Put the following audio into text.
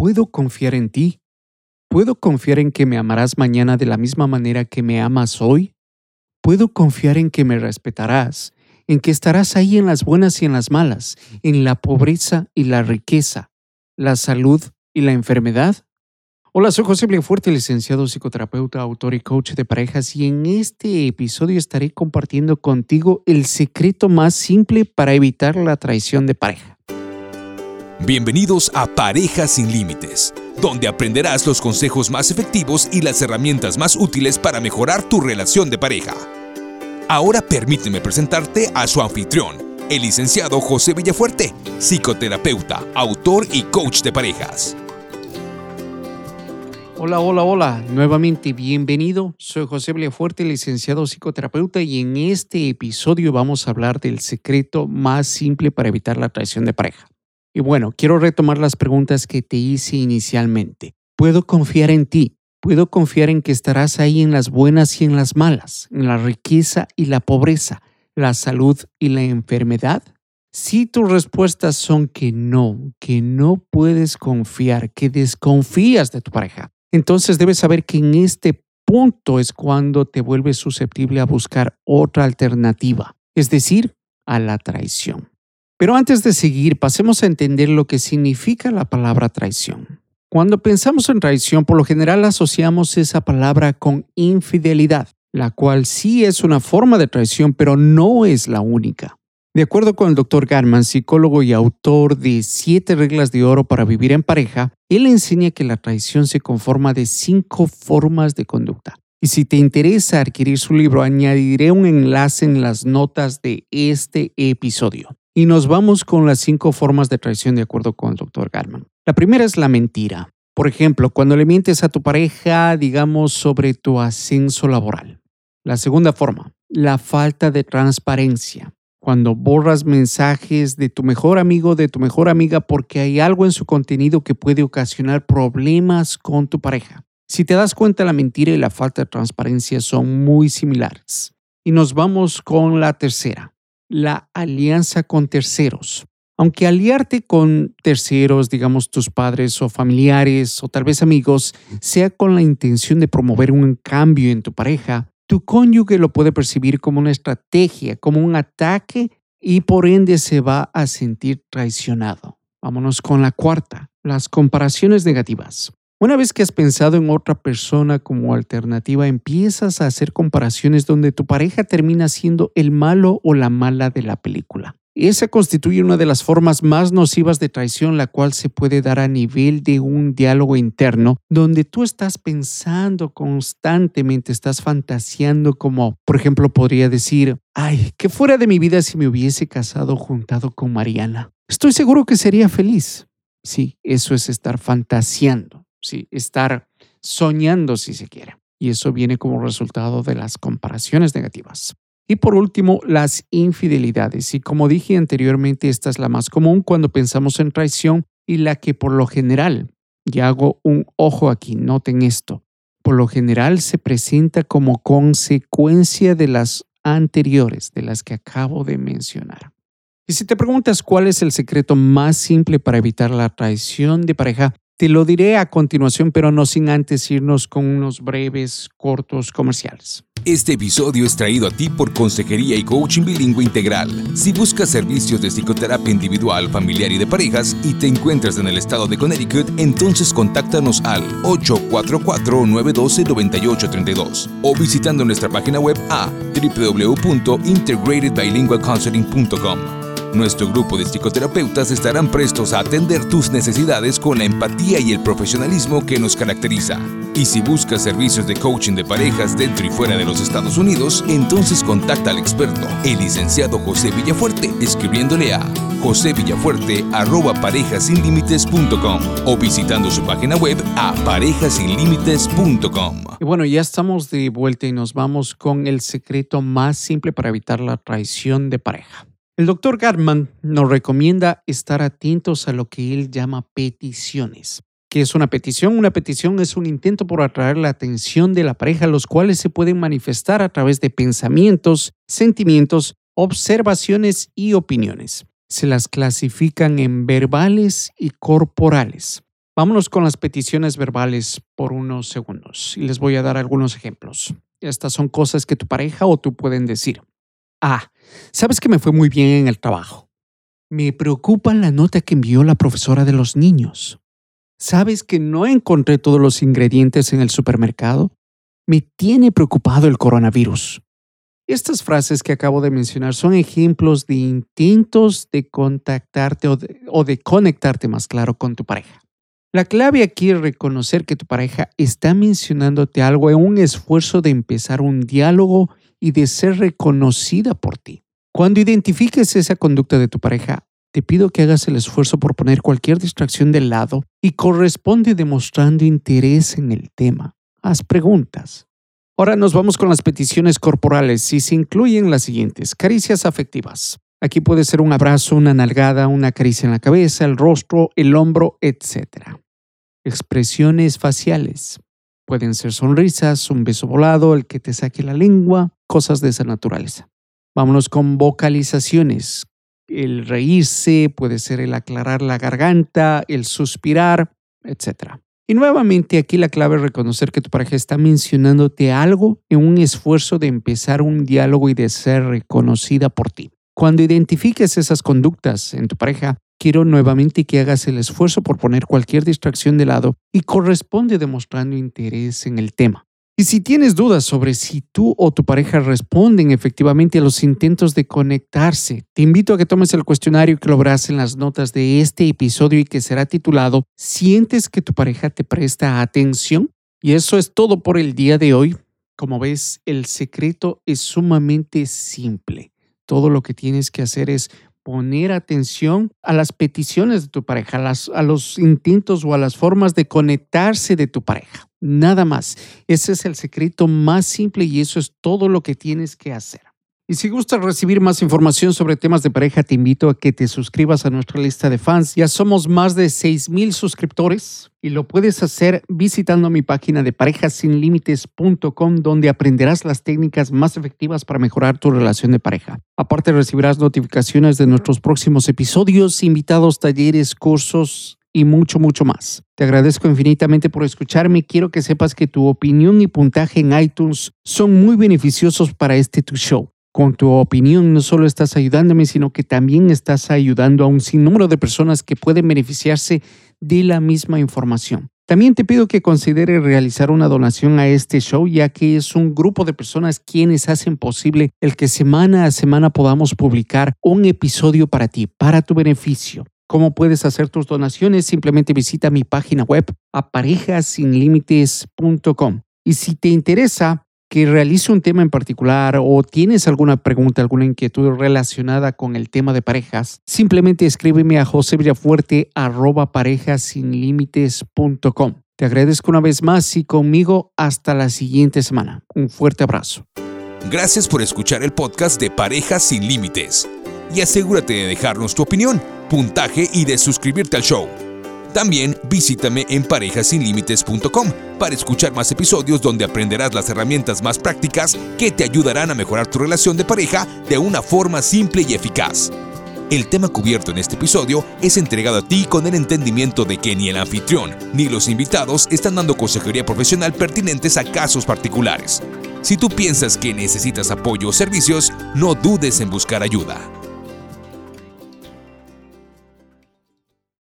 ¿Puedo confiar en ti? ¿Puedo confiar en que me amarás mañana de la misma manera que me amas hoy? ¿Puedo confiar en que me respetarás, en que estarás ahí en las buenas y en las malas, en la pobreza y la riqueza, la salud y la enfermedad? Hola, soy José Fuerte, licenciado psicoterapeuta, autor y coach de parejas, y en este episodio estaré compartiendo contigo el secreto más simple para evitar la traición de pareja. Bienvenidos a Parejas sin Límites, donde aprenderás los consejos más efectivos y las herramientas más útiles para mejorar tu relación de pareja. Ahora permíteme presentarte a su anfitrión, el licenciado José Villafuerte, psicoterapeuta, autor y coach de parejas. Hola, hola, hola, nuevamente bienvenido. Soy José Villafuerte, licenciado psicoterapeuta, y en este episodio vamos a hablar del secreto más simple para evitar la traición de pareja. Y bueno, quiero retomar las preguntas que te hice inicialmente. ¿Puedo confiar en ti? ¿Puedo confiar en que estarás ahí en las buenas y en las malas, en la riqueza y la pobreza, la salud y la enfermedad? Si tus respuestas son que no, que no puedes confiar, que desconfías de tu pareja, entonces debes saber que en este punto es cuando te vuelves susceptible a buscar otra alternativa, es decir, a la traición. Pero antes de seguir, pasemos a entender lo que significa la palabra traición. Cuando pensamos en traición, por lo general asociamos esa palabra con infidelidad, la cual sí es una forma de traición, pero no es la única. De acuerdo con el Dr. Garman, psicólogo y autor de Siete Reglas de Oro para Vivir en Pareja, él enseña que la traición se conforma de cinco formas de conducta. Y si te interesa adquirir su libro, añadiré un enlace en las notas de este episodio. Y nos vamos con las cinco formas de traición de acuerdo con el doctor Garman. La primera es la mentira. Por ejemplo, cuando le mientes a tu pareja, digamos, sobre tu ascenso laboral. La segunda forma, la falta de transparencia. Cuando borras mensajes de tu mejor amigo, de tu mejor amiga, porque hay algo en su contenido que puede ocasionar problemas con tu pareja. Si te das cuenta, la mentira y la falta de transparencia son muy similares. Y nos vamos con la tercera, la alianza con terceros. Aunque aliarte con terceros, digamos tus padres o familiares o tal vez amigos, sea con la intención de promover un cambio en tu pareja, tu cónyuge lo puede percibir como una estrategia, como un ataque y por ende se va a sentir traicionado. Vámonos con la cuarta, las comparaciones negativas. Una vez que has pensado en otra persona como alternativa, empiezas a hacer comparaciones donde tu pareja termina siendo el malo o la mala de la película. Esa constituye una de las formas más nocivas de traición, la cual se puede dar a nivel de un diálogo interno, donde tú estás pensando constantemente, estás fantaseando como, por ejemplo, podría decir, ay, que fuera de mi vida si me hubiese casado juntado con Mariana. Estoy seguro que sería feliz. Sí, eso es estar fantaseando sí, estar soñando si se quiere. Y eso viene como resultado de las comparaciones negativas. Y por último, las infidelidades. Y como dije anteriormente, esta es la más común cuando pensamos en traición y la que por lo general, y hago un ojo aquí, noten esto, por lo general se presenta como consecuencia de las anteriores, de las que acabo de mencionar. Y si te preguntas cuál es el secreto más simple para evitar la traición de pareja, te lo diré a continuación, pero no sin antes irnos con unos breves, cortos comerciales. Este episodio es traído a ti por Consejería y Coaching Bilingüe Integral. Si buscas servicios de psicoterapia individual, familiar y de parejas y te encuentras en el estado de Connecticut, entonces contáctanos al 844-912-9832 o visitando nuestra página web a www.integratedbilingualcounseling.com. Nuestro grupo de psicoterapeutas estarán prestos a atender tus necesidades con la empatía y el profesionalismo que nos caracteriza. Y si buscas servicios de coaching de parejas dentro y fuera de los Estados Unidos, entonces contacta al experto, el licenciado José Villafuerte, escribiéndole a josevillafuerte@parejasinlimites.com o visitando su página web a parejasinlimites.com. Y bueno, ya estamos de vuelta y nos vamos con el secreto más simple para evitar la traición de pareja. El doctor Gartman nos recomienda estar atentos a lo que él llama peticiones. ¿Qué es una petición? Una petición es un intento por atraer la atención de la pareja, los cuales se pueden manifestar a través de pensamientos, sentimientos, observaciones y opiniones. Se las clasifican en verbales y corporales. Vámonos con las peticiones verbales por unos segundos y les voy a dar algunos ejemplos. Estas son cosas que tu pareja o tú pueden decir. Ah, sabes que me fue muy bien en el trabajo. Me preocupa la nota que envió la profesora de los niños. ¿Sabes que no encontré todos los ingredientes en el supermercado? Me tiene preocupado el coronavirus. Estas frases que acabo de mencionar son ejemplos de intentos de contactarte o de, conectarte más claro con tu pareja. La clave aquí es reconocer que tu pareja está mencionándote algo en un esfuerzo de empezar un diálogo y de ser reconocida por ti. Cuando identifiques esa conducta de tu pareja, te pido que hagas el esfuerzo por poner cualquier distracción de lado y corresponde demostrando interés en el tema. Haz preguntas. Ahora nos vamos con las peticiones corporales y se incluyen las siguientes. Caricias afectivas. Aquí puede ser un abrazo, una nalgada, una caricia en la cabeza, el rostro, el hombro, etc. Expresiones faciales. Pueden ser sonrisas, un beso volado, el que te saque la lengua, cosas de esa naturaleza. Vámonos con vocalizaciones el reírse, puede ser el aclarar la garganta, el suspirar, etc. Y nuevamente aquí la clave es reconocer que tu pareja está mencionándote algo en un esfuerzo de empezar un diálogo y de ser reconocida por ti. Cuando identifiques esas conductas en tu pareja, quiero nuevamente que hagas el esfuerzo por poner cualquier distracción de lado y corresponde demostrando interés en el tema. Y si tienes dudas sobre si tú o tu pareja responden efectivamente a los intentos de conectarse, te invito a que tomes el cuestionario que lo verás en las notas de este episodio y que será titulado ¿Sientes que tu pareja te presta atención? Y eso es todo por el día de hoy. Como ves, el secreto es sumamente simple. Todo lo que tienes que hacer es poner atención a las peticiones de tu pareja, a, los intentos o a las formas de conectarse de tu pareja. Nada más. Ese es el secreto más simple y eso es todo lo que tienes que hacer. Y si gustas recibir más información sobre temas de pareja, te invito a que te suscribas a nuestra lista de fans. Ya somos más de 6,000 suscriptores y lo puedes hacer visitando mi página de parejasinlimites.com donde aprenderás las técnicas más efectivas para mejorar tu relación de pareja. Aparte recibirás notificaciones de nuestros próximos episodios, invitados, talleres, cursos y mucho, mucho más. Te agradezco infinitamente por escucharme. Quiero que sepas que tu opinión y puntaje en iTunes son muy beneficiosos para este tu show. Con tu opinión no solo estás ayudándome, sino que también estás ayudando a un sinnúmero de personas que pueden beneficiarse de la misma información. También te pido que consideres realizar una donación a este show, ya que es un grupo de personas quienes hacen posible el que semana a semana podamos publicar un episodio para ti, para tu beneficio. ¿Cómo puedes hacer tus donaciones? Simplemente visita mi página web aparejasinlimites.com. Y si te interesa, que realice un tema en particular o tienes alguna pregunta, alguna inquietud relacionada con el tema de parejas, simplemente escríbeme a josevillafuerte@parejasinlimites.com. Te agradezco una vez más y conmigo hasta la siguiente semana. Un fuerte abrazo. Gracias por escuchar el podcast de Parejas sin Límites y asegúrate de dejarnos tu opinión, puntaje y de suscribirte al show. También visítame en parejasinlimites.com para escuchar más episodios donde aprenderás las herramientas más prácticas que te ayudarán a mejorar tu relación de pareja de una forma simple y eficaz. El tema cubierto en este episodio es entregado a ti con el entendimiento de que ni el anfitrión ni los invitados están dando consejería profesional pertinentes a casos particulares. Si tú piensas que necesitas apoyo o servicios, no dudes en buscar ayuda.